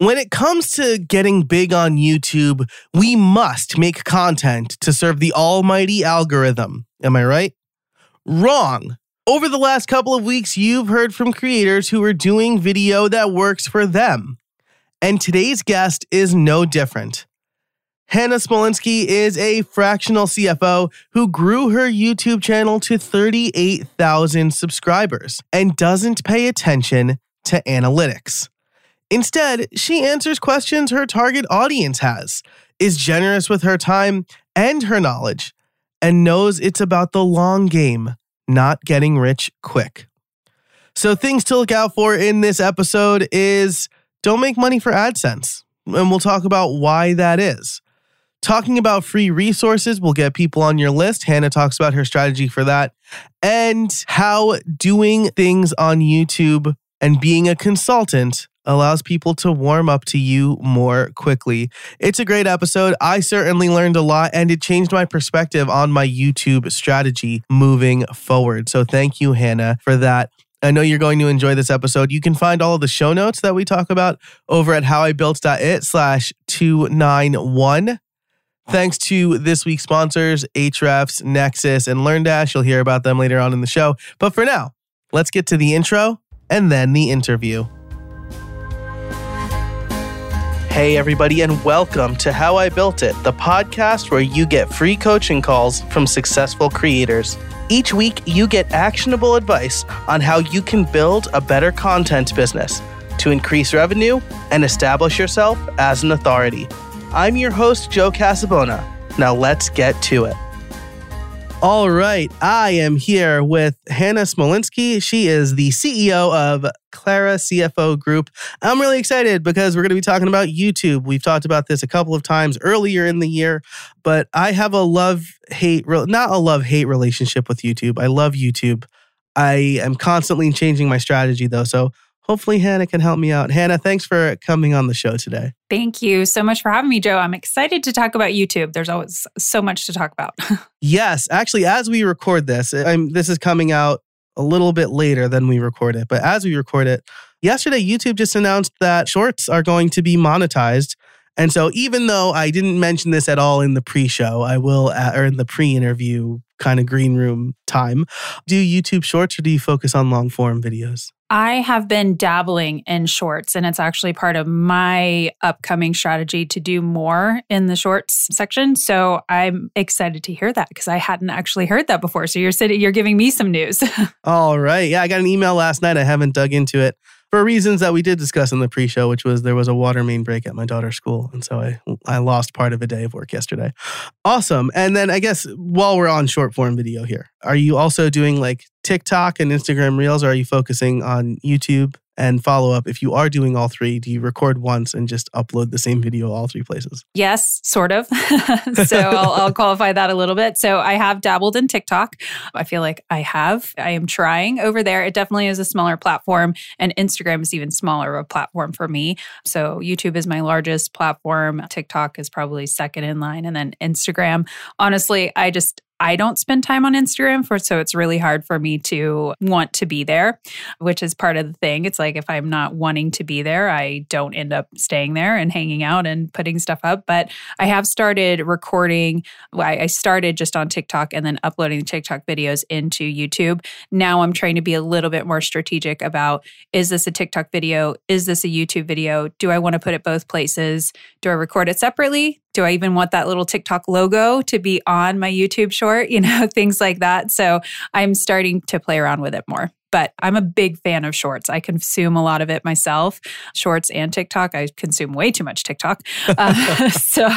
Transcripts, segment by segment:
When it comes to getting big on YouTube, we must make content to serve the almighty algorithm. Am I right? Wrong. Over the last couple of weeks, you've heard from creators who are doing video that works for them. And today's guest is no different. Hannah Smolinski is a fractional CFO who grew her YouTube channel to 38,000 subscribers and doesn't pay attention to analytics. Instead, she answers questions her target audience has, is generous with her time and her knowledge, and knows it's about the long game, not getting rich quick. So, things to look out for in this episode is don't make money for AdSense. And we'll talk about why that is. Talking about free resources will get people on your list. Hannah talks about her strategy for that and how doing things on YouTube and being a consultant allows people to warm up to you more quickly. It's a great episode. I certainly learned a lot and it changed my perspective on my YouTube strategy moving forward. So thank you, Hannah, for that. I know you're going to enjoy this episode. You can find all of the show notes that we talk about over at howibuilt.it slash 291. Thanks to this week's sponsors, Ahrefs, Nexus, and LearnDash. You'll hear about them later on in the show. But for now, let's get to the intro and then the interview. Hey, everybody, and welcome to How I Built It, the podcast where you get free coaching calls from successful creators. Each week, you get actionable advice on how you can build a better content business to increase revenue and establish yourself as an authority. I'm your host, Joe Casabona. Now, let's get to it. All right. I am here with Hannah Smolinski. She is the CEO of Clara CFO Group. I'm really excited because we're going to be talking about YouTube. We've talked about this a couple of times earlier in the year, but I have a love hate, not a love hate relationship with YouTube. I love YouTube. I am constantly changing my strategy though. So hopefully Hannah can help me out. Hannah, thanks for coming on the show today. Thank you so much for having me, Joe. I'm excited to talk about YouTube. There's always so much to talk about. yes, actually, as we record this, I'm, this is coming out a little bit later than we record it, but as we record it, yesterday YouTube just announced that shorts are going to be monetized. And so, even though I didn't mention this at all in the pre-show, I will, uh, or in the pre-interview kind of green room time. Do YouTube shorts or do you focus on long form videos? I have been dabbling in shorts, and it's actually part of my upcoming strategy to do more in the shorts section. So I'm excited to hear that because I hadn't actually heard that before. So you're sitting, you're giving me some news. All right, yeah, I got an email last night. I haven't dug into it for reasons that we did discuss in the pre-show, which was there was a water main break at my daughter's school, and so I I lost part of a day of work yesterday. Awesome. And then I guess while we're on short form video here, are you also doing like TikTok and Instagram Reels, or are you focusing on YouTube? And follow up, if you are doing all three, do you record once and just upload the same video all three places? Yes, sort of. so I'll, I'll, qualify that a little bit. So I have dabbled in TikTok. I feel like I have. I am trying over there. It definitely is a smaller platform, and Instagram is even smaller of a platform for me. So YouTube is my largest platform. TikTok is probably second in line, and then Instagram. Honestly, I just I don't spend time on Instagram for so it's really hard for me to want to be there, which is part of the thing. It's like if I'm not wanting to be there, I don't end up staying there and hanging out and putting stuff up. But I have started recording. I started just on TikTok and then uploading the TikTok videos into YouTube. Now I'm trying to be a little bit more strategic about is this a TikTok video? Is this a YouTube video? Do I want to put it both places? Do I record it separately? Do I even want that little TikTok logo to be on my YouTube short? You know, things like that. So I'm starting to play around with it more. But I'm a big fan of shorts. I consume a lot of it myself, shorts and TikTok. I consume way too much TikTok. Uh, so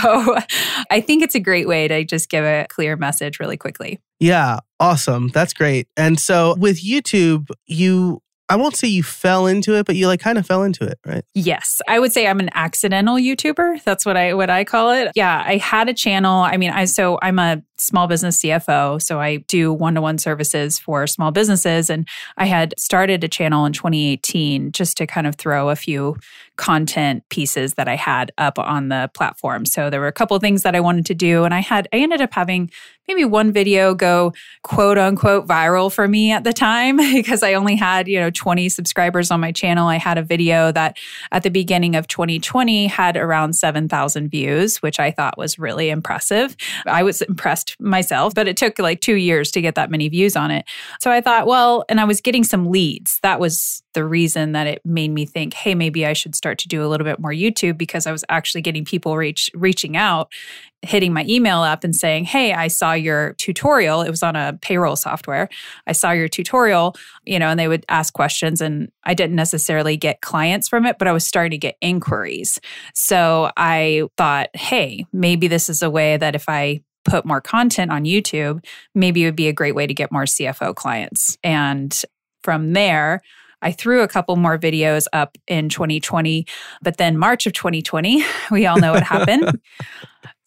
I think it's a great way to just give a clear message really quickly. Yeah, awesome. That's great. And so with YouTube, you I won't say you fell into it, but you like kind of fell into it, right? Yes. I would say I'm an accidental YouTuber. That's what I what I call it. Yeah, I had a channel. I mean, I so I'm a small business CFO. So I do one to one services for small businesses. And I had started a channel in 2018 just to kind of throw a few content pieces that I had up on the platform. So there were a couple things that I wanted to do. And I had, I ended up having maybe one video go quote unquote viral for me at the time because I only had, you know, 20 subscribers on my channel. I had a video that at the beginning of 2020 had around 7,000 views, which I thought was really impressive. I was impressed myself, but it took like two years to get that many views on it. So I thought, well, and I was getting some leads. That was the reason that it made me think, hey, maybe I should start to do a little bit more YouTube because I was actually getting people reach reaching out, hitting my email up and saying, hey, I saw your tutorial. It was on a payroll software. I saw your tutorial, you know, and they would ask questions and I didn't necessarily get clients from it, but I was starting to get inquiries. So I thought, hey, maybe this is a way that if I put more content on YouTube, maybe it would be a great way to get more CFO clients. And from there, I threw a couple more videos up in 2020, but then March of 2020, we all know what happened.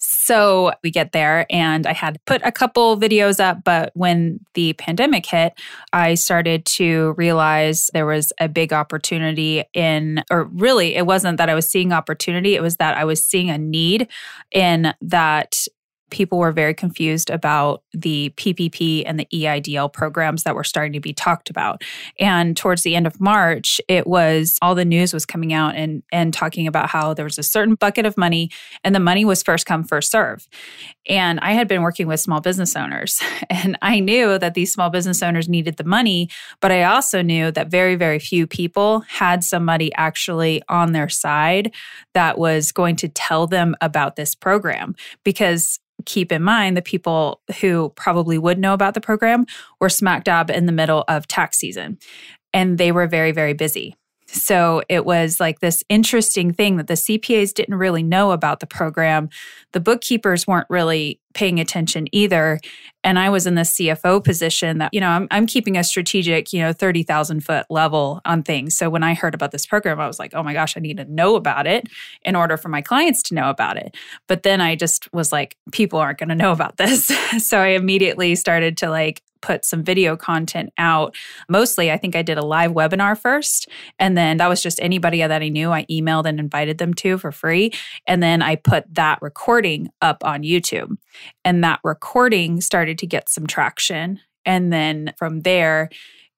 So we get there, and I had put a couple videos up, but when the pandemic hit, I started to realize there was a big opportunity in, or really, it wasn't that I was seeing opportunity, it was that I was seeing a need in that people were very confused about the PPP and the EIDL programs that were starting to be talked about. And towards the end of March, it was all the news was coming out and and talking about how there was a certain bucket of money and the money was first come first serve. And I had been working with small business owners and I knew that these small business owners needed the money, but I also knew that very very few people had somebody actually on their side that was going to tell them about this program because keep in mind the people who probably would know about the program were smack dab in the middle of tax season and they were very, very busy. So it was like this interesting thing that the CPAs didn't really know about the program. The bookkeepers weren't really paying attention either. And I was in the CFO position that, you know, I'm, I'm keeping a strategic, you know, 30,000 foot level on things. So when I heard about this program, I was like, oh my gosh, I need to know about it in order for my clients to know about it. But then I just was like, people aren't going to know about this. so I immediately started to like put some video content out. Mostly, I think I did a live webinar first. And then that was just anybody that I knew, I emailed and invited them to for free. And then I put that recording up on YouTube. And that recording started to get some traction. And then from there,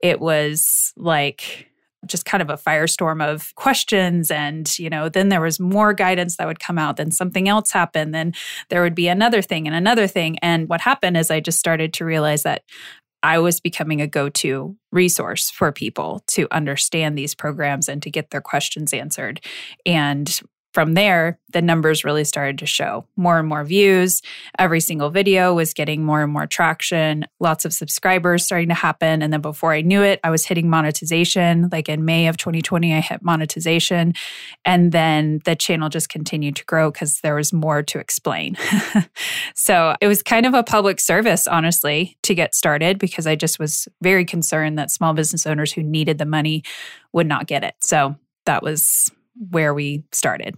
it was like, just kind of a firestorm of questions and you know then there was more guidance that would come out then something else happened then there would be another thing and another thing and what happened is i just started to realize that I was becoming a go to resource for people to understand these programs and to get their questions answered. And from there, the numbers really started to show more and more views. Every single video was getting more and more traction, lots of subscribers starting to happen. And then before I knew it, I was hitting monetization. Like in May of 2020, I hit monetization. And then the channel just continued to grow because there was more to explain. so it was kind of a public service, honestly, to get started because I just was very concerned that small business owners who needed the money would not get it. So that was where we started.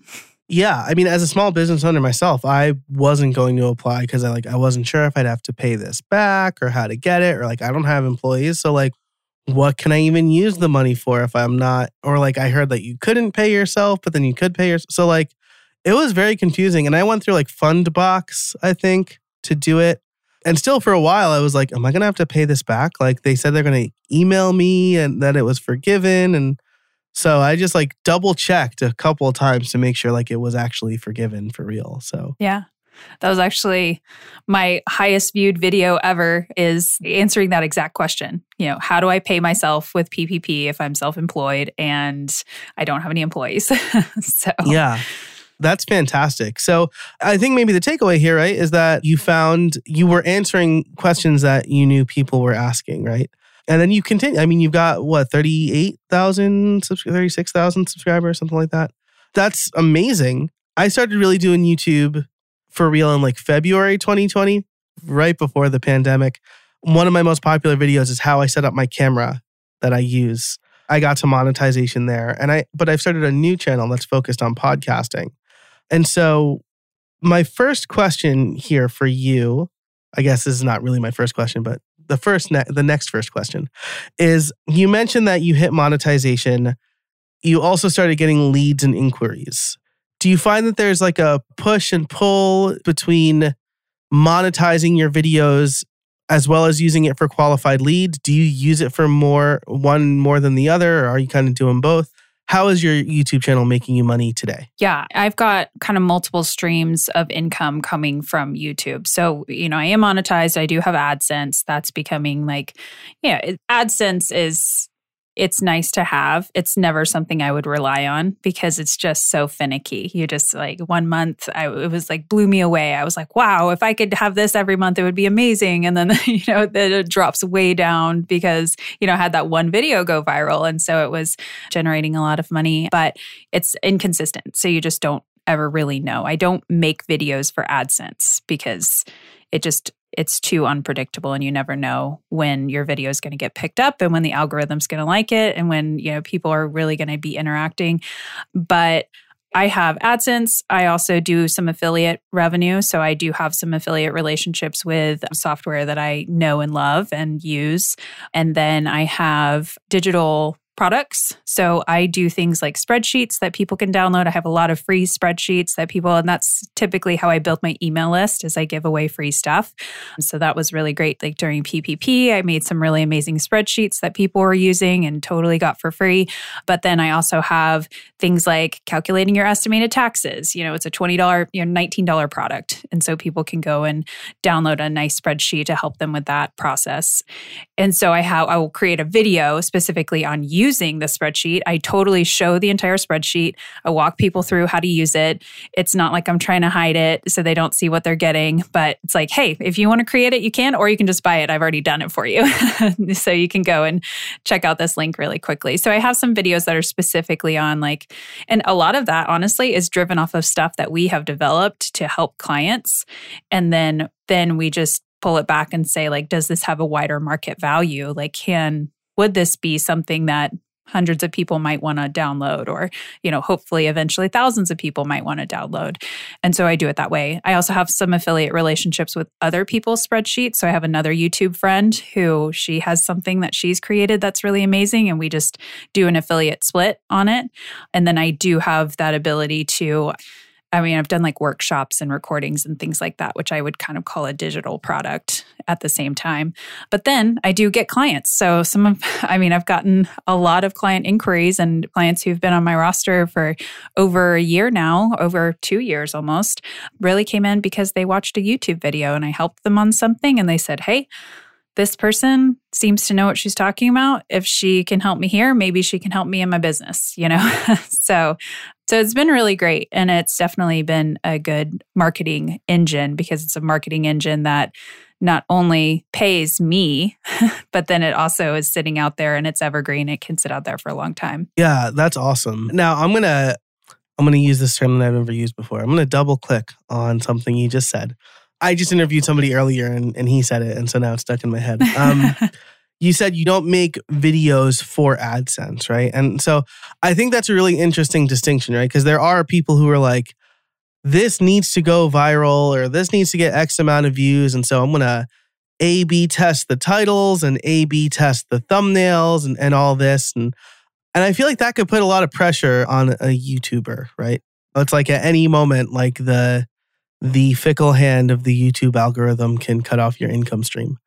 Yeah, I mean, as a small business owner myself, I wasn't going to apply because I like I wasn't sure if I'd have to pay this back or how to get it, or like I don't have employees, so like, what can I even use the money for if I'm not? Or like I heard that you couldn't pay yourself, but then you could pay yourself. So like, it was very confusing, and I went through like Fundbox, I think, to do it, and still for a while I was like, am I gonna have to pay this back? Like they said they're gonna email me and that it was forgiven, and so I just like double checked a couple of times to make sure like it was actually forgiven for real. So yeah. That was actually my highest viewed video ever is answering that exact question. You know, how do I pay myself with PPP if I'm self-employed and I don't have any employees? so Yeah. That's fantastic. So I think maybe the takeaway here, right, is that you found you were answering questions that you knew people were asking, right? And then you continue. I mean, you've got what, 38,000, 36,000 subscribers, something like that. That's amazing. I started really doing YouTube for real in like February 2020, right before the pandemic. One of my most popular videos is how I set up my camera that I use. I got to monetization there. And I, but I've started a new channel that's focused on podcasting. And so my first question here for you I guess this is not really my first question, but the first ne- the next first question is you mentioned that you hit monetization. You also started getting leads and inquiries. Do you find that there's like a push and pull between monetizing your videos as well as using it for qualified leads? Do you use it for more one more than the other or are you kind of doing both? How is your YouTube channel making you money today? Yeah, I've got kind of multiple streams of income coming from YouTube. So, you know, I am monetized. I do have AdSense. That's becoming like, yeah, AdSense is it's nice to have. It's never something I would rely on because it's just so finicky. You just like one month, I, it was like blew me away. I was like, wow, if I could have this every month, it would be amazing. And then, you know, it drops way down because, you know, I had that one video go viral. And so it was generating a lot of money, but it's inconsistent. So you just don't ever really know. I don't make videos for AdSense because it just it's too unpredictable and you never know when your video is going to get picked up and when the algorithm's going to like it and when you know people are really going to be interacting but I have AdSense. I also do some affiliate revenue. So I do have some affiliate relationships with software that I know and love and use. And then I have digital products. So I do things like spreadsheets that people can download. I have a lot of free spreadsheets that people, and that's typically how I build my email list is I give away free stuff. So that was really great. Like during PPP, I made some really amazing spreadsheets that people were using and totally got for free. But then I also have things like calculating your estimated taxes. You know, it's a $20, you know, $19 product. And so people can go and download a nice spreadsheet to help them with that process. And so I have I will create a video specifically on you using the spreadsheet. I totally show the entire spreadsheet. I walk people through how to use it. It's not like I'm trying to hide it so they don't see what they're getting, but it's like, hey, if you want to create it, you can, or you can just buy it. I've already done it for you. so you can go and check out this link really quickly. So I have some videos that are specifically on like, and a lot of that honestly is driven off of stuff that we have developed to help clients. And then then we just pull it back and say like does this have a wider market value like can would this be something that hundreds of people might want to download or you know hopefully eventually thousands of people might want to download? And so i do it that way. I also have some affiliate relationships with other people's spreadsheets. So i have another youtube friend who she has something that she's created that's really amazing and we just do an affiliate split on it. And then i do have that ability to I mean, I've done like workshops and recordings and things like that, which I would kind of call a digital product at the same time. But then I do get clients. So some of, I mean, I've gotten a lot of client inquiries and clients who've been on my roster for over a year now, over two years almost, really came in because they watched a YouTube video and I helped them on something and they said, Hey, this person seems to know what she's talking about. If she can help me here, maybe she can help me in my business, you know? so so it's been really great. And it's definitely been a good marketing engine because it's a marketing engine that not only pays me, but then it also is sitting out there and it's evergreen. It can sit out there for a long time. Yeah, that's awesome. Now I'm gonna I'm gonna use this term that I've never used before. I'm gonna double click on something you just said. I just interviewed somebody earlier and, and he said it, and so now it's stuck in my head. Um, you said you don't make videos for AdSense, right? And so I think that's a really interesting distinction, right? Because there are people who are like, this needs to go viral or this needs to get X amount of views. And so I'm going to A B test the titles and A B test the thumbnails and, and all this. And, and I feel like that could put a lot of pressure on a YouTuber, right? It's like at any moment, like the the fickle hand of the YouTube algorithm can cut off your income stream.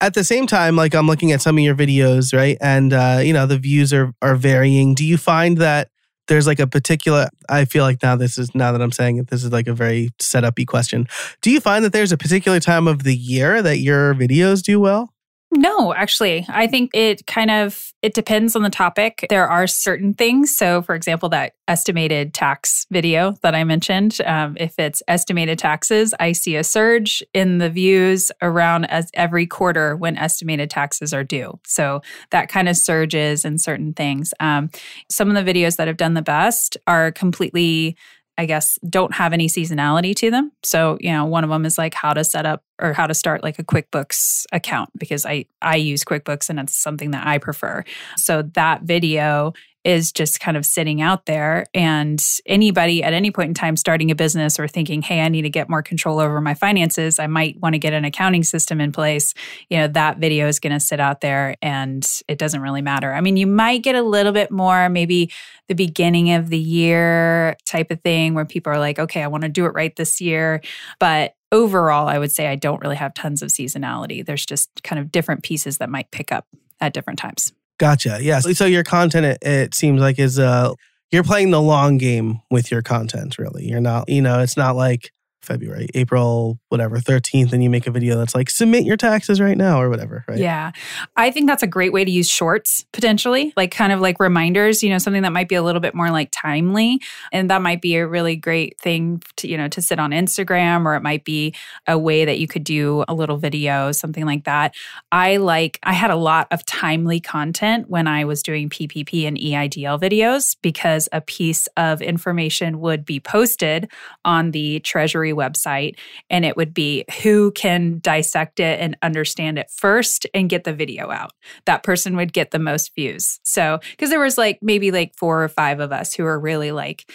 At the same time, like I'm looking at some of your videos, right? And uh, you know, the views are are varying. Do you find that there's like a particular I feel like now this is now that I'm saying it, this is like a very set upy question. Do you find that there's a particular time of the year that your videos do well? No, actually, I think it kind of it depends on the topic. There are certain things. So, for example, that estimated tax video that I mentioned, um, if it's estimated taxes, I see a surge in the views around as every quarter when estimated taxes are due. So that kind of surges in certain things. Um, some of the videos that have done the best are completely I guess, don't have any seasonality to them. So, you know, one of them is like how to set up or how to start like a QuickBooks account because I I use QuickBooks and it's something that I prefer. So that video is just kind of sitting out there. And anybody at any point in time starting a business or thinking, hey, I need to get more control over my finances, I might want to get an accounting system in place. You know, that video is going to sit out there and it doesn't really matter. I mean, you might get a little bit more, maybe the beginning of the year type of thing where people are like, okay, I want to do it right this year. But overall, I would say I don't really have tons of seasonality. There's just kind of different pieces that might pick up at different times. Gotcha. Yeah. So your content, it, it seems like is uh you're playing the long game with your content. Really, you're not. You know, it's not like February, April, whatever, 13th, and you make a video that's like, submit your taxes right now or whatever, right? Yeah. I think that's a great way to use shorts potentially, like kind of like reminders, you know, something that might be a little bit more like timely. And that might be a really great thing to, you know, to sit on Instagram, or it might be a way that you could do a little video, something like that. I like, I had a lot of timely content when I was doing PPP and EIDL videos because a piece of information would be posted on the Treasury website and it would be who can dissect it and understand it first and get the video out. That person would get the most views. So, because there was like maybe like four or five of us who were really like,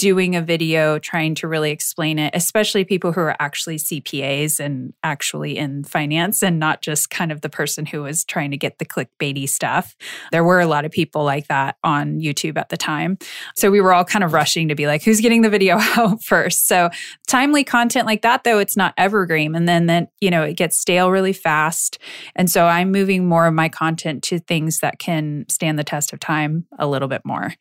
doing a video trying to really explain it, especially people who are actually CPAs and actually in finance and not just kind of the person who was trying to get the clickbaity stuff. There were a lot of people like that on YouTube at the time. So we were all kind of rushing to be like, who's getting the video out first? So timely content like that, though, it's not evergreen. And then, then, you know, it gets stale really fast. And so I'm moving more of my content to things that can stand the test of time a little bit more.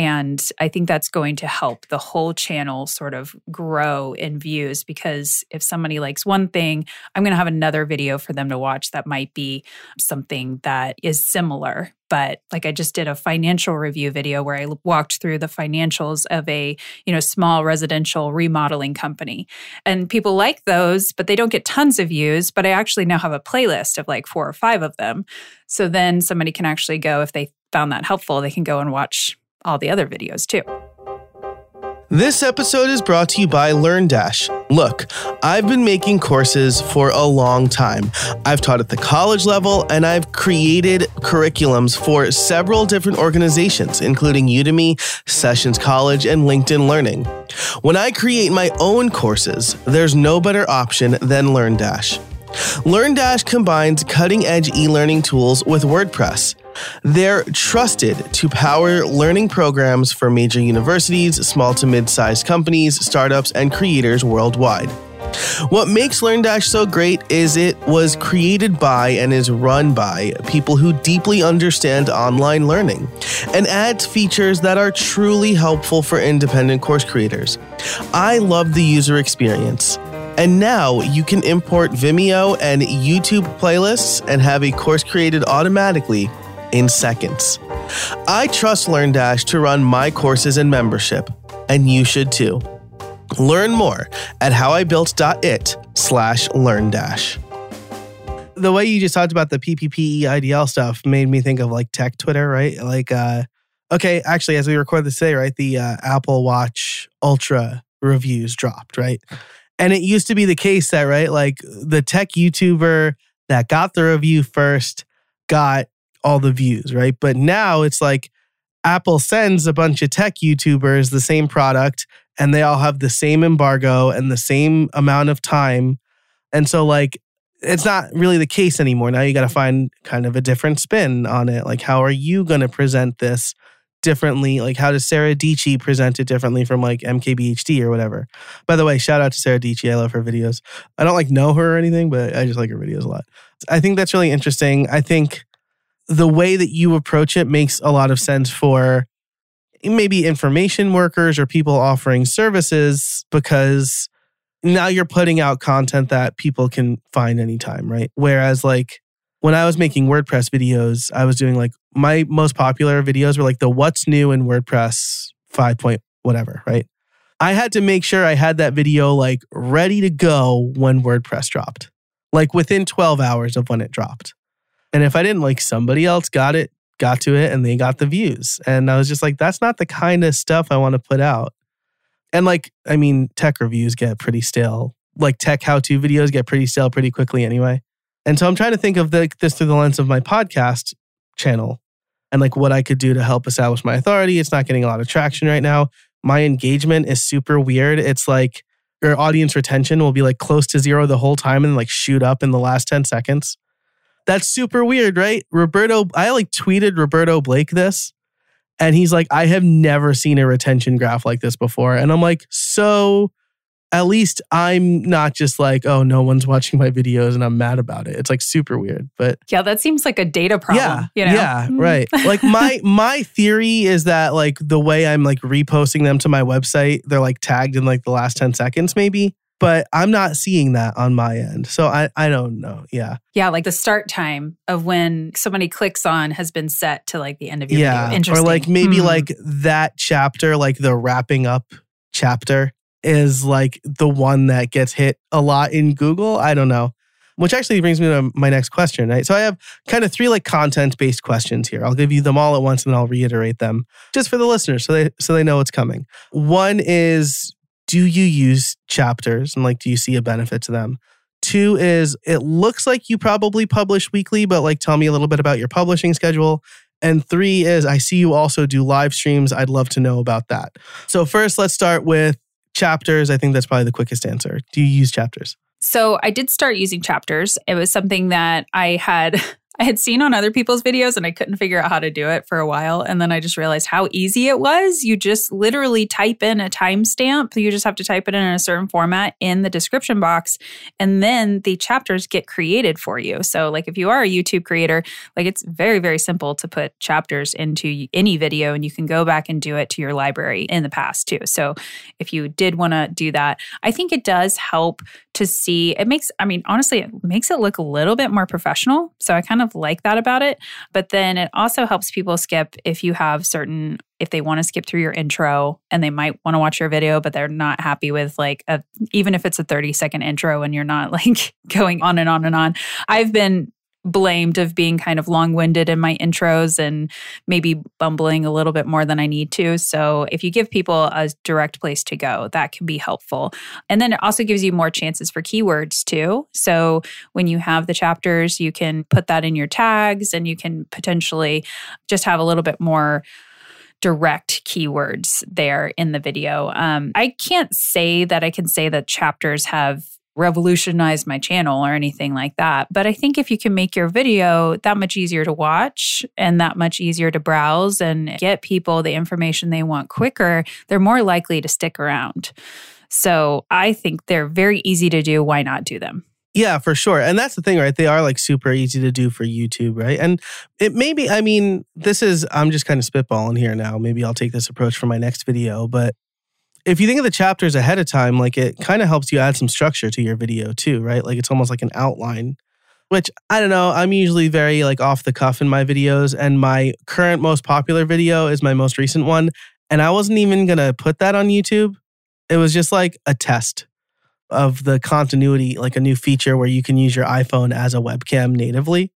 And I think that's going to help the whole channel sort of grow in views because if somebody likes one thing, I'm going to have another video for them to watch that might be something that is similar. But like I just did a financial review video where I walked through the financials of a, you know, small residential remodeling company. And people like those, but they don't get tons of views, but I actually now have a playlist of like four or five of them. So then somebody can actually go if they found that helpful, they can go and watch all the other videos too. This episode is brought to you by LearnDash. Look, I've been making courses for a long time. I've taught at the college level and I've created curriculums for several different organizations, including Udemy, Sessions College, and LinkedIn Learning. When I create my own courses, there's no better option than LearnDash. LearnDash combines cutting edge e learning tools with WordPress. They're trusted to power learning programs for major universities, small to mid sized companies, startups, and creators worldwide. What makes LearnDash so great is it was created by and is run by people who deeply understand online learning and adds features that are truly helpful for independent course creators. I love the user experience. And now you can import Vimeo and YouTube playlists and have a course created automatically in seconds. I trust LearnDash to run my courses and membership, and you should too. Learn more at howibuilt.it slash LearnDash. The way you just talked about the PPP EIDL stuff made me think of like tech Twitter, right? Like, uh, okay, actually, as we record this today, right, the uh, Apple Watch Ultra reviews dropped, right? And it used to be the case that, right, like the tech YouTuber that got the review first got all the views, right? But now it's like Apple sends a bunch of tech YouTubers the same product and they all have the same embargo and the same amount of time. And so, like, it's not really the case anymore. Now you got to find kind of a different spin on it. Like, how are you going to present this differently? Like, how does Sarah Dietschy present it differently from like MKBHD or whatever? By the way, shout out to Sarah Dietschy. I love her videos. I don't like know her or anything, but I just like her videos a lot. I think that's really interesting. I think the way that you approach it makes a lot of sense for maybe information workers or people offering services because now you're putting out content that people can find anytime, right? Whereas like when I was making WordPress videos, I was doing like my most popular videos were like the what's new in WordPress 5 point whatever, right? I had to make sure I had that video like ready to go when WordPress dropped, like within 12 hours of when it dropped. And if I didn't like somebody else got it, got to it and they got the views. And I was just like, that's not the kind of stuff I want to put out. And like, I mean, tech reviews get pretty stale like tech how to videos get pretty stale pretty quickly anyway. And so I'm trying to think of the, this through the lens of my podcast channel and like what I could do to help establish my authority. It's not getting a lot of traction right now. My engagement is super weird. It's like your audience retention will be like close to zero the whole time and like shoot up in the last 10 seconds. That's super weird, right? Roberto, I like tweeted Roberto Blake this and he's like, I have never seen a retention graph like this before. And I'm like, so at least I'm not just like, oh, no one's watching my videos and I'm mad about it. It's like super weird. But yeah, that seems like a data problem. Yeah. You know? Yeah. Mm. Right. like my my theory is that like the way I'm like reposting them to my website, they're like tagged in like the last 10 seconds, maybe. But I'm not seeing that on my end. So I, I don't know. Yeah. Yeah, like the start time of when somebody clicks on has been set to like the end of your yeah. video. Interesting. Or like maybe Hmm. like that chapter, like the wrapping up chapter is like the one that gets hit a lot in Google. I don't know. Which actually brings me to my next question, right? So I have kind of three like content based questions here. I'll give you them all at once and then I'll reiterate them just for the listeners so they so they know what's coming. One is do you use chapters and like do you see a benefit to them? Two is it looks like you probably publish weekly, but like tell me a little bit about your publishing schedule. And three is I see you also do live streams. I'd love to know about that. So, first, let's start with chapters. I think that's probably the quickest answer. Do you use chapters? So I did start using chapters. It was something that I had I had seen on other people's videos and I couldn't figure out how to do it for a while. And then I just realized how easy it was. You just literally type in a timestamp. You just have to type it in a certain format in the description box. And then the chapters get created for you. So like if you are a YouTube creator, like it's very, very simple to put chapters into any video and you can go back and do it to your library in the past too. So if you did want to do that, I think it does help to see it makes i mean honestly it makes it look a little bit more professional so i kind of like that about it but then it also helps people skip if you have certain if they want to skip through your intro and they might want to watch your video but they're not happy with like a, even if it's a 30 second intro and you're not like going on and on and on. I've been blamed of being kind of long-winded in my intros and maybe bumbling a little bit more than I need to. So if you give people a direct place to go, that can be helpful. And then it also gives you more chances for keywords too. So when you have the chapters, you can put that in your tags and you can potentially just have a little bit more direct keywords there in the video. Um, I can't say that I can say that chapters have revolutionized my channel or anything like that. But I think if you can make your video that much easier to watch and that much easier to browse and get people the information they want quicker, they're more likely to stick around. So I think they're very easy to do. Why not do them? Yeah, for sure. And that's the thing, right? They are like super easy to do for YouTube, right? And it maybe, I mean, this is, I'm just kind of spitballing here now. Maybe I'll take this approach for my next video. But if you think of the chapters ahead of time, like it kind of helps you add some structure to your video too, right? Like it's almost like an outline, which I don't know. I'm usually very like off the cuff in my videos. And my current most popular video is my most recent one. And I wasn't even going to put that on YouTube. It was just like a test of the continuity, like a new feature where you can use your iPhone as a webcam natively.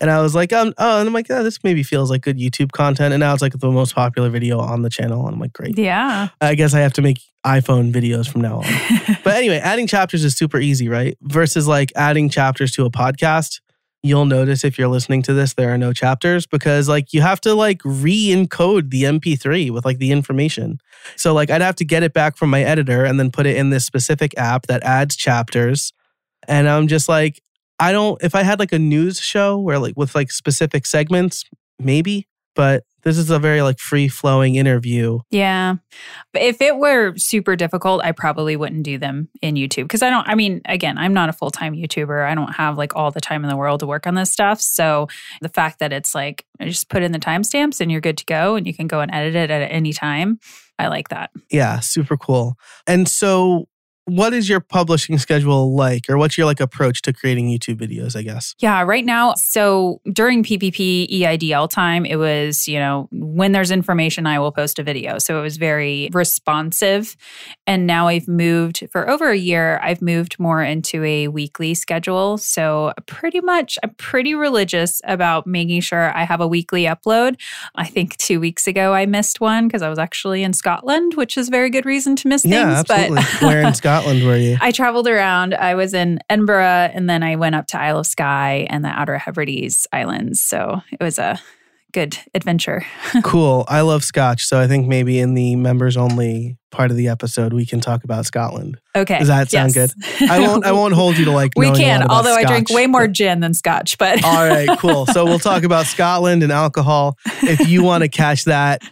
And I was like, um, oh, and I'm like, oh, this maybe feels like good YouTube content. And now it's like the most popular video on the channel. And I'm like, great. Yeah. I guess I have to make iPhone videos from now on. but anyway, adding chapters is super easy, right? Versus like adding chapters to a podcast. You'll notice if you're listening to this, there are no chapters because like you have to like re encode the MP3 with like the information. So like I'd have to get it back from my editor and then put it in this specific app that adds chapters. And I'm just like, I don't, if I had like a news show where like with like specific segments, maybe, but this is a very like free flowing interview. Yeah. But if it were super difficult, I probably wouldn't do them in YouTube because I don't, I mean, again, I'm not a full time YouTuber. I don't have like all the time in the world to work on this stuff. So the fact that it's like, I just put in the timestamps and you're good to go and you can go and edit it at any time, I like that. Yeah, super cool. And so, what is your publishing schedule like, or what's your like approach to creating YouTube videos? I guess. Yeah, right now. So during PPP EIDL time, it was, you know, when there's information, I will post a video. So it was very responsive. And now I've moved for over a year, I've moved more into a weekly schedule. So pretty much, I'm pretty religious about making sure I have a weekly upload. I think two weeks ago I missed one because I was actually in Scotland, which is a very good reason to miss Yeah, things. absolutely. But Where in Scotland? Scotland were you? I traveled around. I was in Edinburgh and then I went up to Isle of Skye and the Outer Hebrides Islands. So it was a good adventure. cool. I love Scotch, so I think maybe in the members only part of the episode we can talk about Scotland. Okay. Does that sound yes. good? I won't I won't hold you to like we can, although I drink way more gin than scotch, but All right, cool. So we'll talk about Scotland and alcohol. If you want to catch that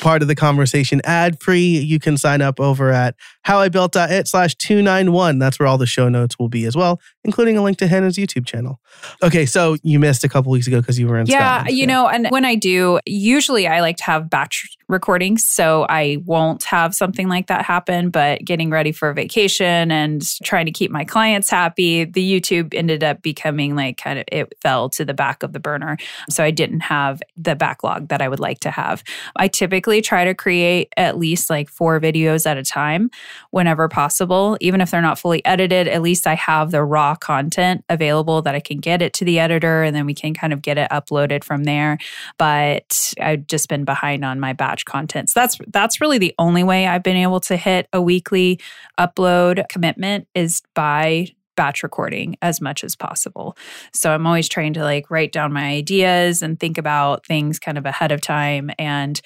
part of the conversation ad free, you can sign up over at howibuilt.it slash 291. That's where all the show notes will be as well, including a link to Hannah's YouTube channel. Okay, so you missed a couple weeks ago because you were in Scotland. yeah, Scotland. you know, and when I do, usually I like to have batch recordings, so I won't have something like that happen. But getting ready for a vacation and trying to keep my clients happy, the YouTube ended up becoming like kind of it fell to the back of the burner. So I didn't have the backlog that I would like to have. I typically try to create at least like four videos at a time whenever possible, even if they're not fully edited. At least I have the raw content available that I can get it to the editor, and then we can kind of get it uploaded from there but I've just been behind on my batch content. So that's that's really the only way I've been able to hit a weekly upload commitment is by batch recording as much as possible. So I'm always trying to like write down my ideas and think about things kind of ahead of time and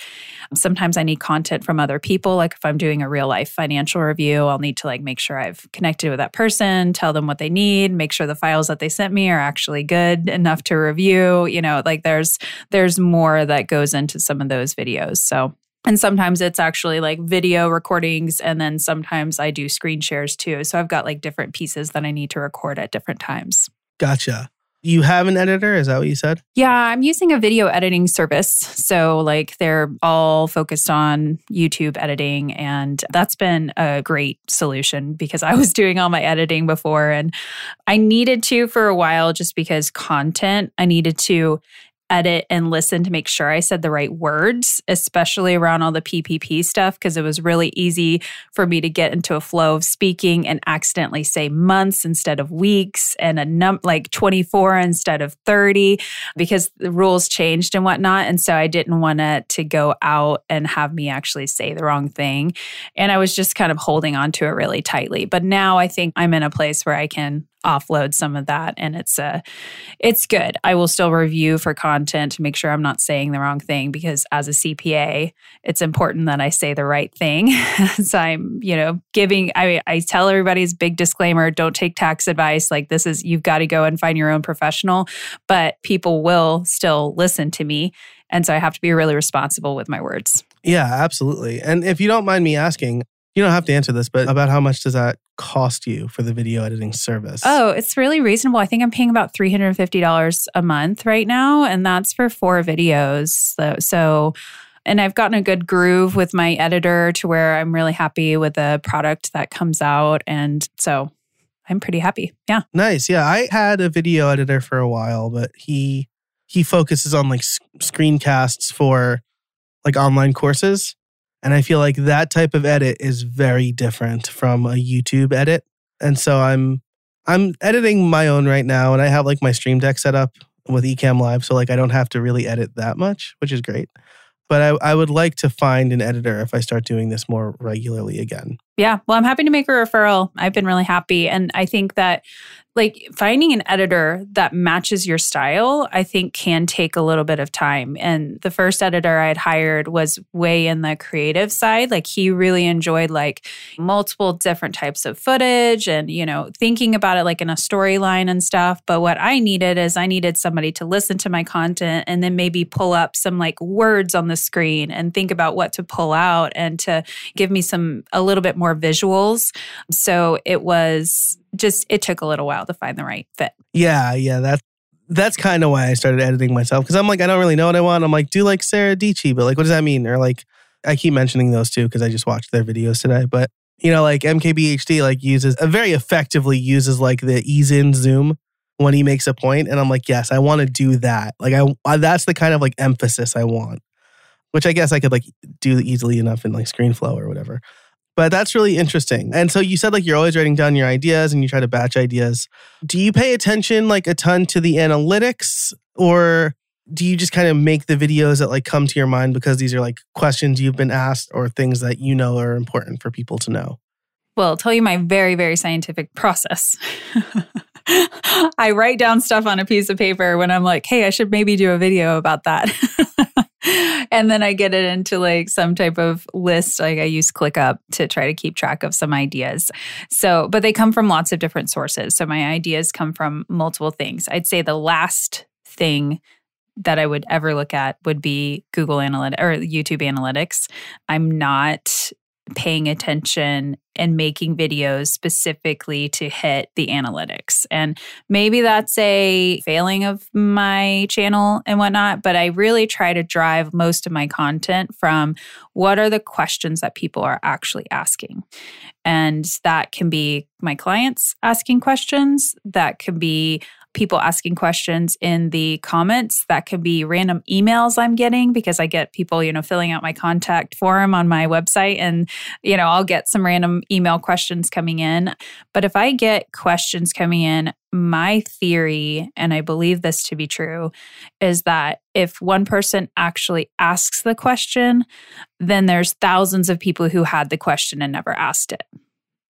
sometimes I need content from other people like if I'm doing a real life financial review, I'll need to like make sure I've connected with that person, tell them what they need, make sure the files that they sent me are actually good enough to review, you know, like there's there's more that goes into some of those videos. So and sometimes it's actually like video recordings, and then sometimes I do screen shares too. So I've got like different pieces that I need to record at different times. Gotcha. You have an editor? Is that what you said? Yeah, I'm using a video editing service. So, like, they're all focused on YouTube editing. And that's been a great solution because I was doing all my editing before and I needed to for a while just because content, I needed to edit and listen to make sure I said the right words, especially around all the PPP stuff, because it was really easy for me to get into a flow of speaking and accidentally say months instead of weeks and a num like 24 instead of 30 because the rules changed and whatnot. And so I didn't want it to go out and have me actually say the wrong thing. And I was just kind of holding on to it really tightly. But now I think I'm in a place where I can offload some of that and it's uh it's good. I will still review for content to make sure I'm not saying the wrong thing because as a CPA, it's important that I say the right thing. so I'm, you know, giving I I tell everybody's big disclaimer, don't take tax advice. Like this is you've got to go and find your own professional, but people will still listen to me. And so I have to be really responsible with my words. Yeah, absolutely. And if you don't mind me asking, you don't have to answer this, but about how much does that cost you for the video editing service? Oh, it's really reasonable. I think I'm paying about $350 a month right now, and that's for four videos. So, so and I've gotten a good groove with my editor to where I'm really happy with the product that comes out. And so I'm pretty happy. Yeah. Nice. Yeah, I had a video editor for a while, but he he focuses on like s- screencasts for like online courses, and I feel like that type of edit is very different from a YouTube edit. And so I'm I'm editing my own right now, and I have like my Stream Deck set up with Ecamm Live, so like I don't have to really edit that much, which is great. But I, I would like to find an editor if I start doing this more regularly again. Yeah. Well, I'm happy to make a referral. I've been really happy. And I think that like finding an editor that matches your style, I think can take a little bit of time. And the first editor I had hired was way in the creative side. Like he really enjoyed like multiple different types of footage and, you know, thinking about it like in a storyline and stuff. But what I needed is I needed somebody to listen to my content and then maybe pull up some like words on the screen and think about what to pull out and to give me some a little bit more visuals. So it was just it took a little while to find the right fit. Yeah, yeah, that's that's kind of why I started editing myself because I'm like I don't really know what I want. I'm like, do like Sarah Dietschy, but like, what does that mean? Or like, I keep mentioning those two because I just watched their videos today. But you know, like MKBHD like uses uh, very effectively uses like the ease in zoom when he makes a point, and I'm like, yes, I want to do that. Like, I, I that's the kind of like emphasis I want, which I guess I could like do easily enough in like ScreenFlow or whatever. But that's really interesting. And so you said like you're always writing down your ideas and you try to batch ideas. Do you pay attention like a ton to the analytics or do you just kind of make the videos that like come to your mind because these are like questions you've been asked or things that you know are important for people to know? Well, I'll tell you my very, very scientific process. I write down stuff on a piece of paper when I'm like, hey, I should maybe do a video about that. and then I get it into like some type of list. Like I use ClickUp to try to keep track of some ideas. So, but they come from lots of different sources. So my ideas come from multiple things. I'd say the last thing that I would ever look at would be Google Analytics or YouTube Analytics. I'm not paying attention and making videos specifically to hit the analytics. And maybe that's a failing of my channel and whatnot, but I really try to drive most of my content from what are the questions that people are actually asking. And that can be my clients asking questions, that can be people asking questions in the comments. That can be random emails I'm getting because I get people, you know, filling out my contact form on my website and, you know, I'll get some random email questions coming in. But if I get questions coming in, my theory, and I believe this to be true, is that if one person actually asks the question, then there's thousands of people who had the question and never asked it.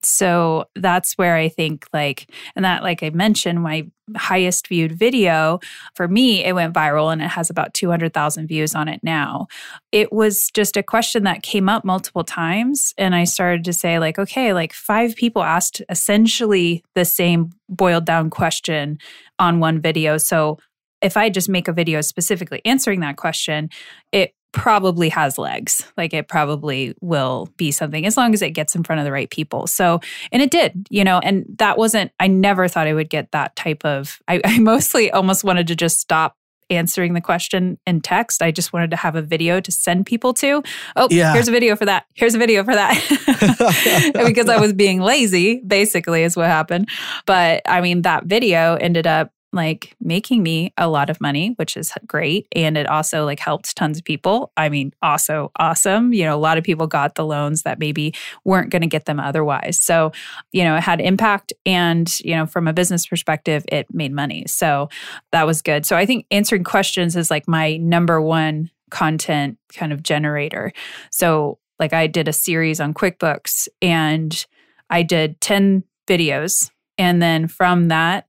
So that's where I think, like, and that, like I mentioned, my highest viewed video for me, it went viral and it has about 200,000 views on it now. It was just a question that came up multiple times. And I started to say, like, okay, like five people asked essentially the same boiled down question on one video. So if I just make a video specifically answering that question, it probably has legs. Like it probably will be something as long as it gets in front of the right people. So, and it did, you know, and that wasn't, I never thought I would get that type of, I, I mostly almost wanted to just stop answering the question in text. I just wanted to have a video to send people to. Oh, yeah. here's a video for that. Here's a video for that. because I was being lazy, basically, is what happened. But I mean, that video ended up like making me a lot of money, which is great. And it also like helped tons of people. I mean, also awesome. You know, a lot of people got the loans that maybe weren't going to get them otherwise. So, you know, it had impact. And, you know, from a business perspective, it made money. So that was good. So I think answering questions is like my number one content kind of generator. So, like, I did a series on QuickBooks and I did 10 videos. And then from that,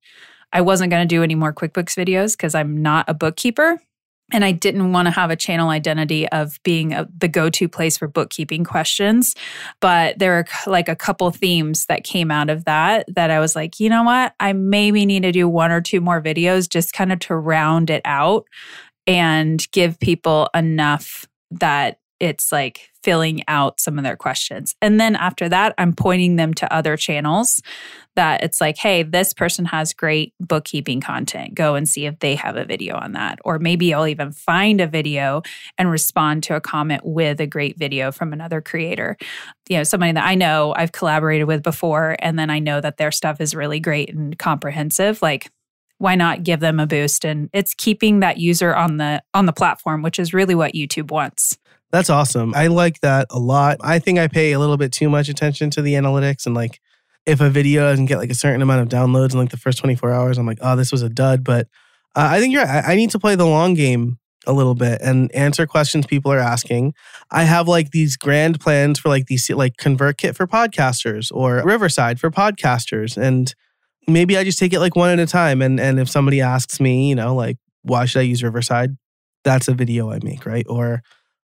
I wasn't going to do any more QuickBooks videos because I'm not a bookkeeper. And I didn't want to have a channel identity of being a, the go to place for bookkeeping questions. But there are like a couple themes that came out of that that I was like, you know what? I maybe need to do one or two more videos just kind of to round it out and give people enough that it's like filling out some of their questions. And then after that, I'm pointing them to other channels that it's like, hey, this person has great bookkeeping content. Go and see if they have a video on that. Or maybe I'll even find a video and respond to a comment with a great video from another creator. You know, somebody that I know I've collaborated with before, and then I know that their stuff is really great and comprehensive. Like, why not give them a boost and it's keeping that user on the on the platform which is really what youtube wants that's awesome. I like that a lot. I think I pay a little bit too much attention to the analytics and like if a video doesn't get like a certain amount of downloads in like the first 24 hours, I'm like, oh, this was a dud. But uh, I think you're right. I, I need to play the long game a little bit and answer questions people are asking. I have like these grand plans for like these like ConvertKit for podcasters or Riverside for podcasters. And maybe I just take it like one at a time. And and if somebody asks me, you know, like, why should I use Riverside? That's a video I make, right? Or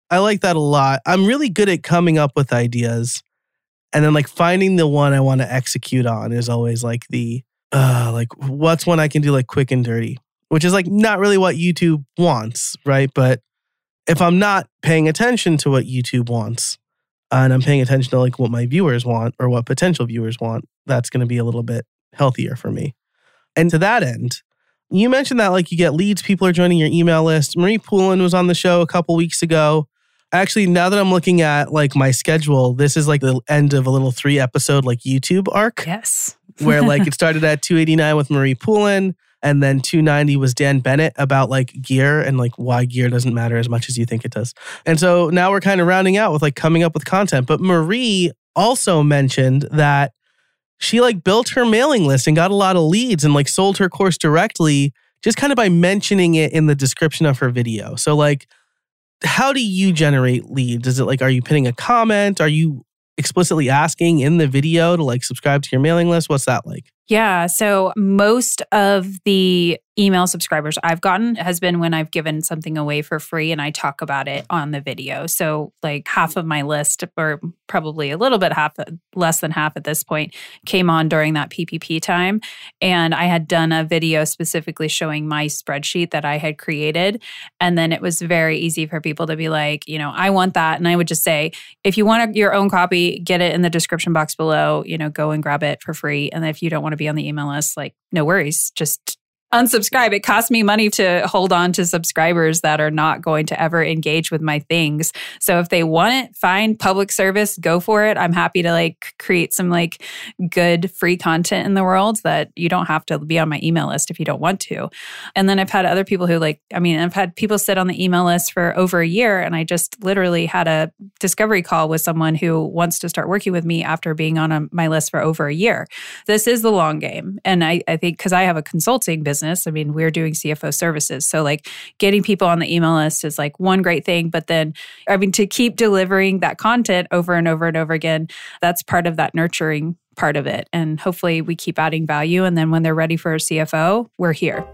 I like that a lot. I'm really good at coming up with ideas. And then like finding the one I want to execute on is always like the uh like what's one I can do like quick and dirty, which is like not really what YouTube wants, right? But if I'm not paying attention to what YouTube wants, and I'm paying attention to like what my viewers want or what potential viewers want, that's going to be a little bit healthier for me. And to that end, you mentioned that like you get leads, people are joining your email list. Marie Poulin was on the show a couple weeks ago actually now that i'm looking at like my schedule this is like the end of a little three episode like youtube arc. Yes. Where like it started at 289 with marie poulin and then 290 was dan bennett about like gear and like why gear doesn't matter as much as you think it does. And so now we're kind of rounding out with like coming up with content. But marie also mentioned that she like built her mailing list and got a lot of leads and like sold her course directly just kind of by mentioning it in the description of her video. So like how do you generate leads? Is it like, are you pinning a comment? Are you explicitly asking in the video to like subscribe to your mailing list? What's that like? Yeah. So most of the email subscribers I've gotten has been when I've given something away for free and I talk about it on the video. So, like half of my list, or probably a little bit half, less than half at this point, came on during that PPP time. And I had done a video specifically showing my spreadsheet that I had created. And then it was very easy for people to be like, you know, I want that. And I would just say, if you want your own copy, get it in the description box below, you know, go and grab it for free. And if you don't want to be on the email list, like, no worries, just unsubscribe. It costs me money to hold on to subscribers that are not going to ever engage with my things. So if they want it, fine, public service, go for it. I'm happy to like create some like good free content in the world that you don't have to be on my email list if you don't want to. And then I've had other people who like, I mean, I've had people sit on the email list for over a year and I just literally had a discovery call with someone who wants to start working with me after being on a, my list for over a year. This is the long game. And I, I think because I have a consulting business business. I mean, we're doing CFO services. So, like, getting people on the email list is like one great thing. But then, I mean, to keep delivering that content over and over and over again, that's part of that nurturing part of it. And hopefully, we keep adding value. And then, when they're ready for a CFO, we're here.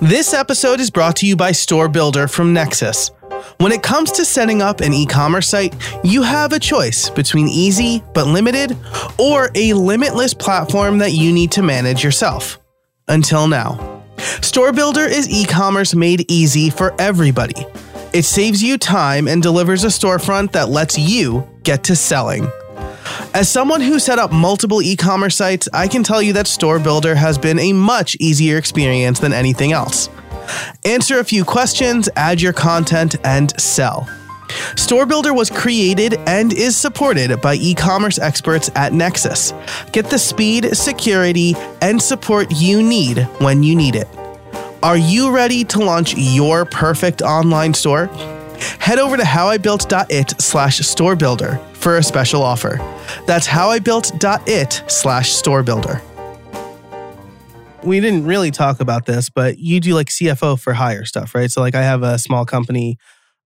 This episode is brought to you by Store Builder from Nexcess. When it comes to setting up an e commerce site, you have a choice between easy but limited or a limitless platform that you need to manage yourself until now. Store Builder is e commerce made easy for everybody. It saves you time and delivers a storefront that lets you get to selling. As someone who set up multiple e commerce sites, I can tell you that Store Builder has been a much easier experience than anything else. Answer a few questions, add your content, and sell. Store Builder was created and is supported by e commerce experts at Nexcess. Get the speed, security, and support you need when you need it. Are you ready to launch your perfect online store? Head over to howibuilt.it slash storebuilder for a special offer. That's howibuilt.it slash storebuilder. We didn't really talk about this, but you do like CFO for hire stuff, right? So, like, I have a small company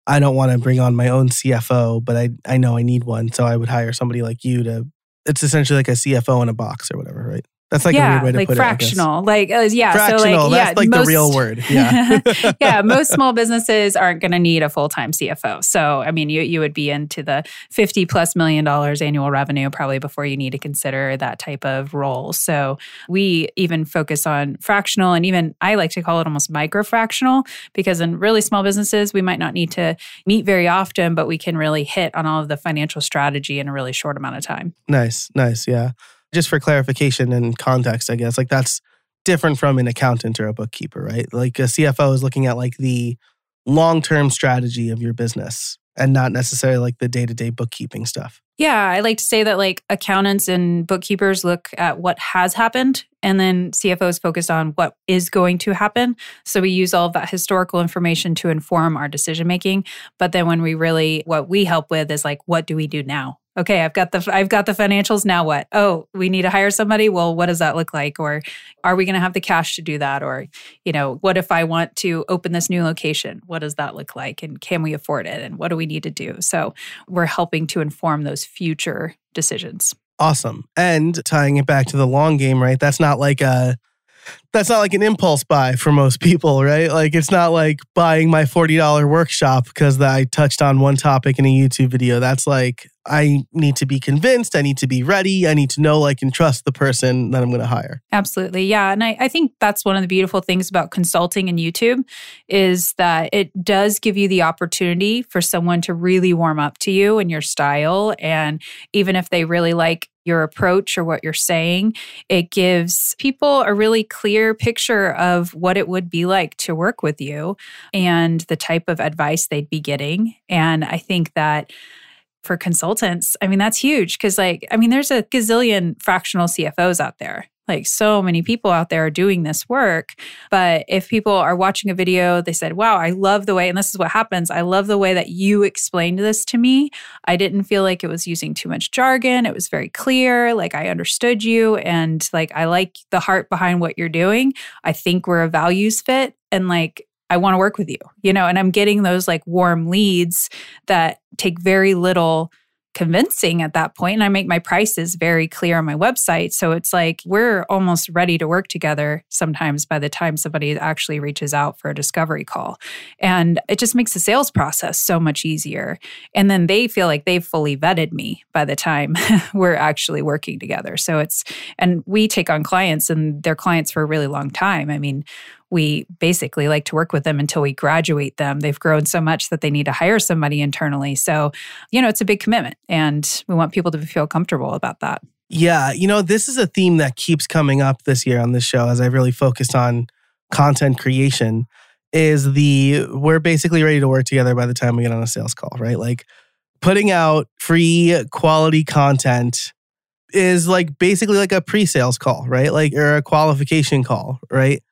I don't want to bring on my own CFO, but I I know I need one, so I would hire somebody like you to. It's essentially like a CFO in a box or whatever, right? That's like yeah, a weird way to like put fractional. it. Like uh, yeah, fractional. so like that's yeah, like most, the real word. Yeah, yeah. Most small businesses aren't going to need a full time CFO. So I mean, you you would be into the fifty plus million dollars annual revenue probably before you need to consider that type of role. So we even focus on fractional, and even I like to call it almost micro fractional because in really small businesses we might not need to meet very often, but we can really hit on all of the financial strategy in a really short amount of time. nice, nice. Yeah, just for clarification and context, I guess like that's different from an accountant or a bookkeeper, right? Like a CFO is looking at like the long term strategy of your business and not necessarily like the day to day bookkeeping stuff. Yeah, I like to say that like accountants and bookkeepers look at what has happened and then CFOs focus on what is going to happen. So we use all of that historical information to inform our decision making, but then when we really what we help with is like what do we do now? Okay, I've got the I've got the financials now what? Oh, we need to hire somebody. Well, what does that look like or are we going to have the cash to do that or you know, what if I want to open this new location? What does that look like and can we afford it and what do we need to do? So we're helping to inform those future decisions. Awesome. And tying it back to the long game, right? That's not like a that's not like an impulse buy for most people, right? Like it's not like buying my $40 workshop because I touched on one topic in a YouTube video. That's like I need to be convinced, I need to be ready, I need to know like and trust the person that I'm going to hire. Absolutely. Yeah. And I, I think that's one of the beautiful things about consulting and YouTube is that it does give you the opportunity for someone to really warm up to you and your style. And even if they really like your approach or what you're saying, it gives people a really clear picture of what it would be like to work with you and the type of advice they'd be getting. And I think that for consultants, I mean, that's huge because, like, I mean, there's a gazillion fractional CFOs out there. Like, so many people out there are doing this work. But if people are watching a video, they said, Wow, I love the way, and this is what happens. I love the way that you explained this to me. I didn't feel like it was using too much jargon. It was very clear. Like, I understood you. And like, I like the heart behind what you're doing. I think we're a values fit. And like, I want to work with you, you know, and I'm getting those like warm leads that take very little convincing at that point and I make my prices very clear on my website. So it's like we're almost ready to work together sometimes by the time somebody actually reaches out for a discovery call. And it just makes the sales process so much easier. And then they feel like they've fully vetted me by the time we're actually working together. So it's and we take on clients and they're clients for a really long time. I mean, we basically like to work with them until we graduate them. They've grown so much that they need to hire somebody internally. So, you know, it's a big commitment and we want people to feel comfortable about that. Yeah, you know, this is a theme that keeps coming up this year on this show as I've really focused on content creation is the we're basically ready to work together by the time we get on a sales call, right? Like putting out free quality content is like basically like a pre-sales call, right? Like or a qualification call, right?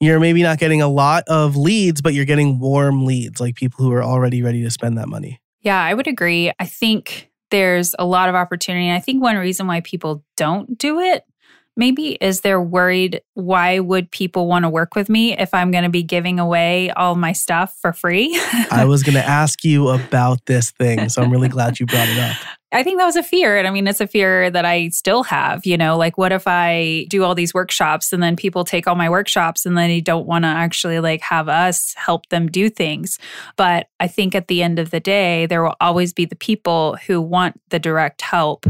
You're maybe not getting a lot of leads, but you're getting warm leads, like people who are already ready to spend that money. Yeah, I would agree. I think there's a lot of opportunity. And I think one reason why people don't do it maybe is they're worried why would people want to work with me if I'm going to be giving away all my stuff for free? I was going to ask you about this thing, so I'm really glad you brought it up. I think that was a fear. And I mean, it's a fear that I still have. You know, like, what if I do all these workshops and then people take all my workshops and then they don't want to actually like have us help them do things? But I think at the end of the day, there will always be the people who want the direct help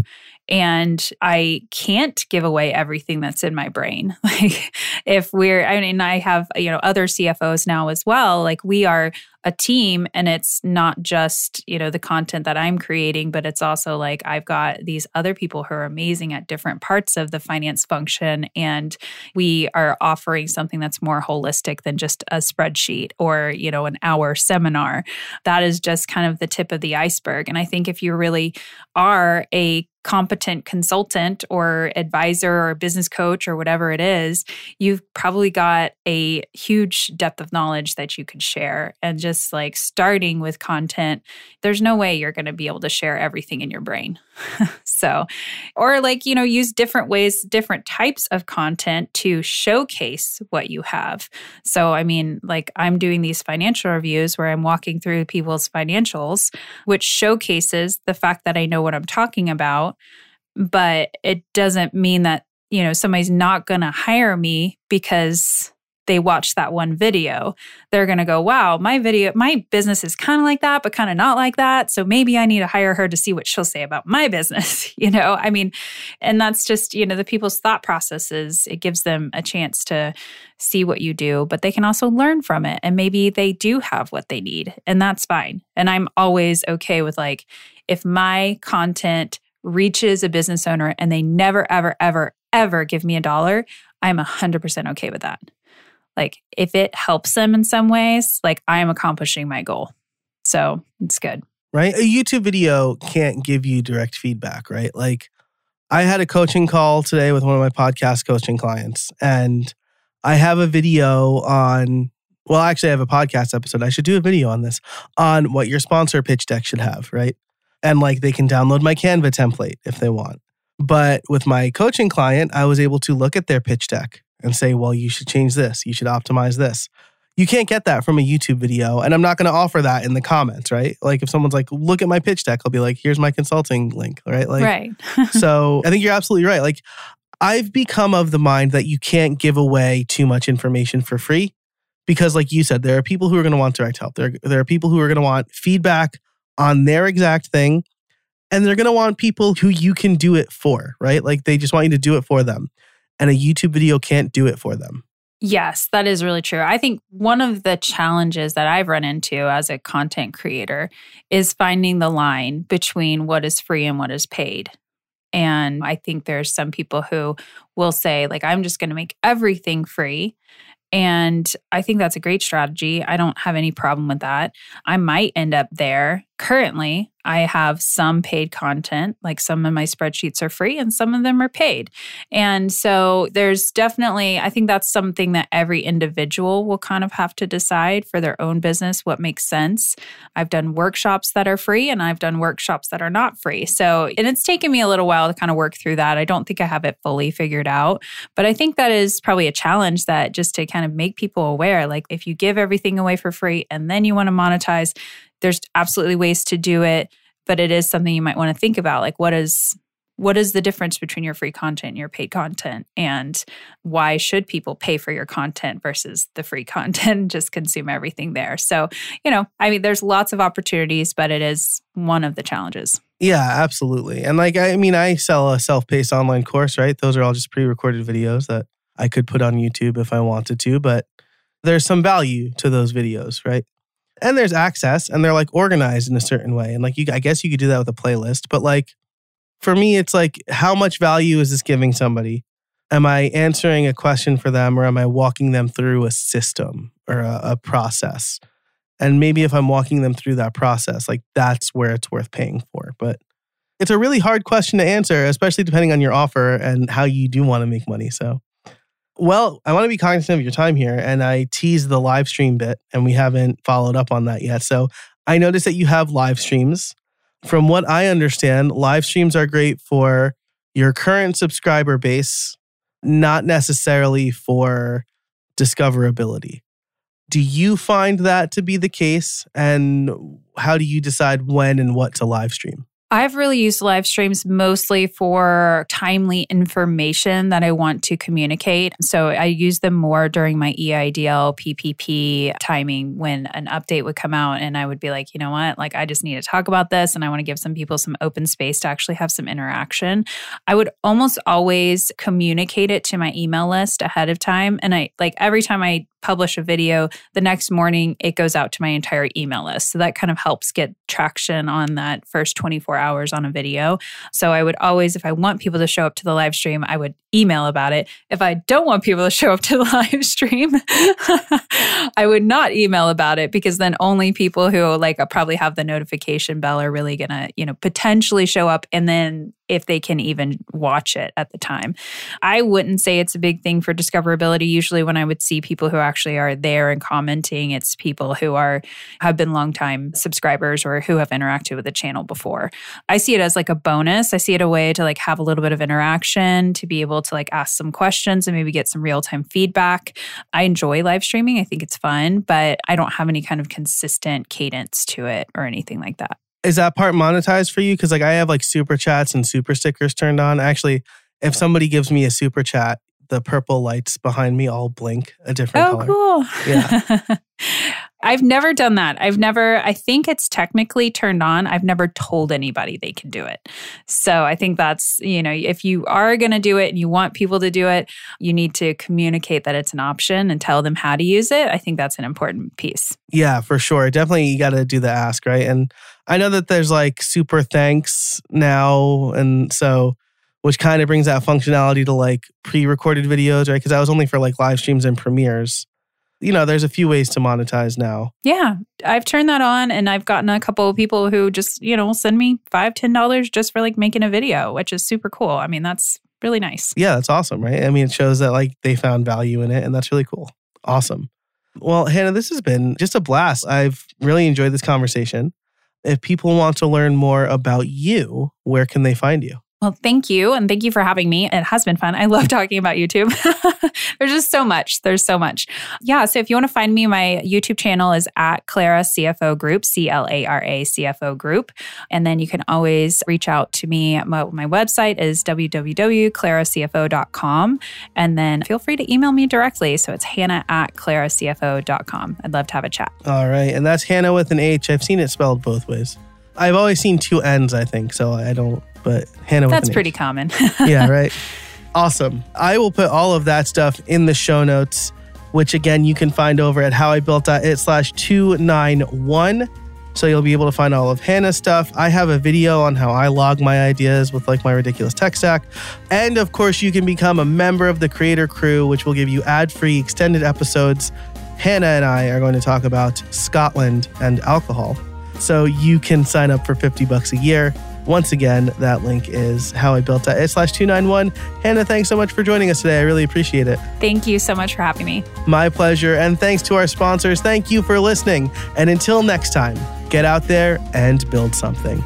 and I can't give away everything that's in my brain. Like if we're I mean I have you know other CFOs now as well, like we are a team and it's not just, you know, the content that I'm creating, but it's also like I've got these other people who are amazing at different parts of the finance function and we are offering something that's more holistic than just a spreadsheet or, you know, an hour seminar. That is just kind of the tip of the iceberg and I think if you really are a competent consultant or advisor or business coach or whatever it is, you've probably got a huge depth of knowledge that you could share. And just like starting with content, there's no way you're going to be able to share everything in your brain. so, or like, you know, use different ways, different types of content to showcase what you have. So, I mean, like I'm doing these financial reviews where I'm walking through people's financials, which showcases the fact that I know what I'm talking about but it doesn't mean that you know somebody's not going to hire me because they watch that one video. They're going to go wow my video my business is kind of like that but kind of not like that. So maybe i need to hire her to see what she'll say about my business. You know i mean and that's just you know the people's thought processes. It gives them a chance to see what you do but they can also learn from it and maybe they do have what they need and that's fine. And i'm always okay with like if my content reaches a business owner and they never, ever, ever, ever give me a dollar, I'm 100% okay with that. Like if it helps them in some ways, like I am accomplishing my goal. So it's good. Right? A YouTube video can't give you direct feedback, right? Like I had a coaching call today with one of my podcast coaching clients, and I have a video on, well, actually, I have a podcast episode. I should do a video on this on what your sponsor pitch deck should have, right? And like they can download my Canva template if they want. But with my coaching client, I was able to look at their pitch deck and say, well, you should change this, you should optimize this. You can't get that from a YouTube video. And I'm not going to offer that in the comments, right? Like if someone's like, look at my pitch deck, I'll be like, here's my consulting link, right? Like, right. so I think you're absolutely right. Like I've become of the mind that you can't give away too much information for free because like you said, there are people who are going to want direct help. There, there are people who are going to want feedback on their exact thing. And they're going to want people who you can do it for, right? Like they just want you to do it for them. And a YouTube video can't do it for them. Yes, that is really true. I think one of the challenges that I've run into as a content creator is finding the line between what is free and what is paid. And I think there's some people who will say, like, I'm just going to make everything free. And I think that's a great strategy. I don't have any problem with that. I might end up there. Currently, I have some paid content, like some of my spreadsheets are free and some of them are paid. And so there's definitely, I think that's something that every individual will kind of have to decide for their own business what makes sense. I've done workshops that are free and I've done workshops that are not free. So, and it's taken me a little while to kind of work through that. I don't think I have it fully figured out, but I think that is probably a challenge that just to kind of make people aware like if you give everything away for free and then you want to monetize, there's absolutely ways to do it but it is something you might want to think about. Like, what is what is the difference between your free content and your paid content? And why should people pay for your content versus the free content just consume everything there? So you know i mean there's lots of opportunities but it is one of the challenges. Yeah absolutely. And like i mean i sell a self-paced online course right? Those are all just pre-recorded videos that i could put on youtube if i wanted to but there's some value to those videos right and there's access and they're like organized in a certain way and like you i guess you could do that with a playlist but like for me, it's like, how much value is this giving somebody? Am I answering a question for them or am I walking them through a system or a, a process? And maybe if I'm walking them through that process, like that's where it's worth paying for. But it's a really hard question to answer, especially depending on your offer and how you do want to make money. So, well, I want to be cognizant of your time here. And I teased the live stream bit, and we haven't followed up on that yet. So, I noticed that you have live streams from what I understand, live streams are great for your current subscriber base, not necessarily for discoverability. Do you find that to be the case? And how do you decide when and what to live stream? I've really used live streams mostly for timely information that I want to communicate. So I use them more during my EIDL PPP timing when an update would come out and I would be like, you know what, like I just need to talk about this and I want to give some people some open space to actually have some interaction. I would almost always communicate it to my email list ahead of time. And I like every time I publish a video, the next morning it goes out to my entire email list. So that kind of helps get traction on that first 24 hours on a video. So I would always, if I want people to show up to the live stream, I would email about it. If I don't want people to show up to the live stream, I would not email about it because then only people who like probably have the notification bell are really going to, you know, potentially show up and then if they can even watch it at the time. I wouldn't say it's a big thing for discoverability. Usually when I would see people who actually are there and commenting, it's people who are have been longtime subscribers or who have interacted with the channel before. I see it as like a bonus. I see it a way to like have a little bit of interaction, to be able to like ask some questions and maybe get some real-time feedback. I enjoy live streaming. I think it's fun, but I don't have any kind of consistent cadence to it or anything like that is that part monetized for you? Because like I have like super chats and super stickers turned on. Actually, if somebody gives me a super chat, the purple lights behind me all blink a different oh, color. cool. Yeah. I've never done that. I've never, I think it's technically turned on. I've never told anybody they can do it. So I think that's, you know, if you are going to do it and you want people to do it, you need to communicate that it's an option and tell them how to use it. I think that's an important piece. Yeah, for sure. Definitely you got to do the ask, right? And I know that there's like super thanks now. And so, which kind of brings that functionality to like pre recorded videos, right? Because that was only for like live streams and premieres you know, there's a few ways to monetize now. Yeah. I've turned that on and I've gotten a couple of people who just, you know, send me five, ten dollars just for like making a video, which is super cool. I mean, that's really nice. Yeah, that's awesome, right? I mean, it shows that like they found value in it and that's really cool. Awesome. Well, Hannah, this has been just a blast. I've really enjoyed this conversation. If people want to learn more about you, where can they find you? Well, thank you. And thank you for having me. It has been fun. I love talking about YouTube. There's just so much. There's so much. Yeah. So if you want to find me, my YouTube channel is at Clara CFO Group, C L A R A CFO Group. And then you can always reach out to me. My, my website is www.claracfo.com. And then feel free to email me directly. So it's hannah at claracfo.com. I'd love to have a chat. All right. And that's Hannah with an H. I've seen it spelled both ways. I've always seen two ends, I think. So I don't but Hannah. That's pretty common. yeah, right. Awesome. I will put all of that stuff in the show notes, which again you can find over at howibuilt.it slash 291. So you'll be able to find all of Hannah's stuff. I have a video on how I log my ideas with like my ridiculous tech stack. And of course, you can become a member of the creator crew, which will give you ad-free extended episodes. Hannah and I are going to talk about Scotland and alcohol. So you can sign up for 50 bucks a year. Once again, that link is howibuilt.it slash 291. Hannah, thanks so much for joining us today. I really appreciate it. Thank you so much for having me. My pleasure. And thanks to our sponsors. Thank you for listening. And until next time, get out there and build something.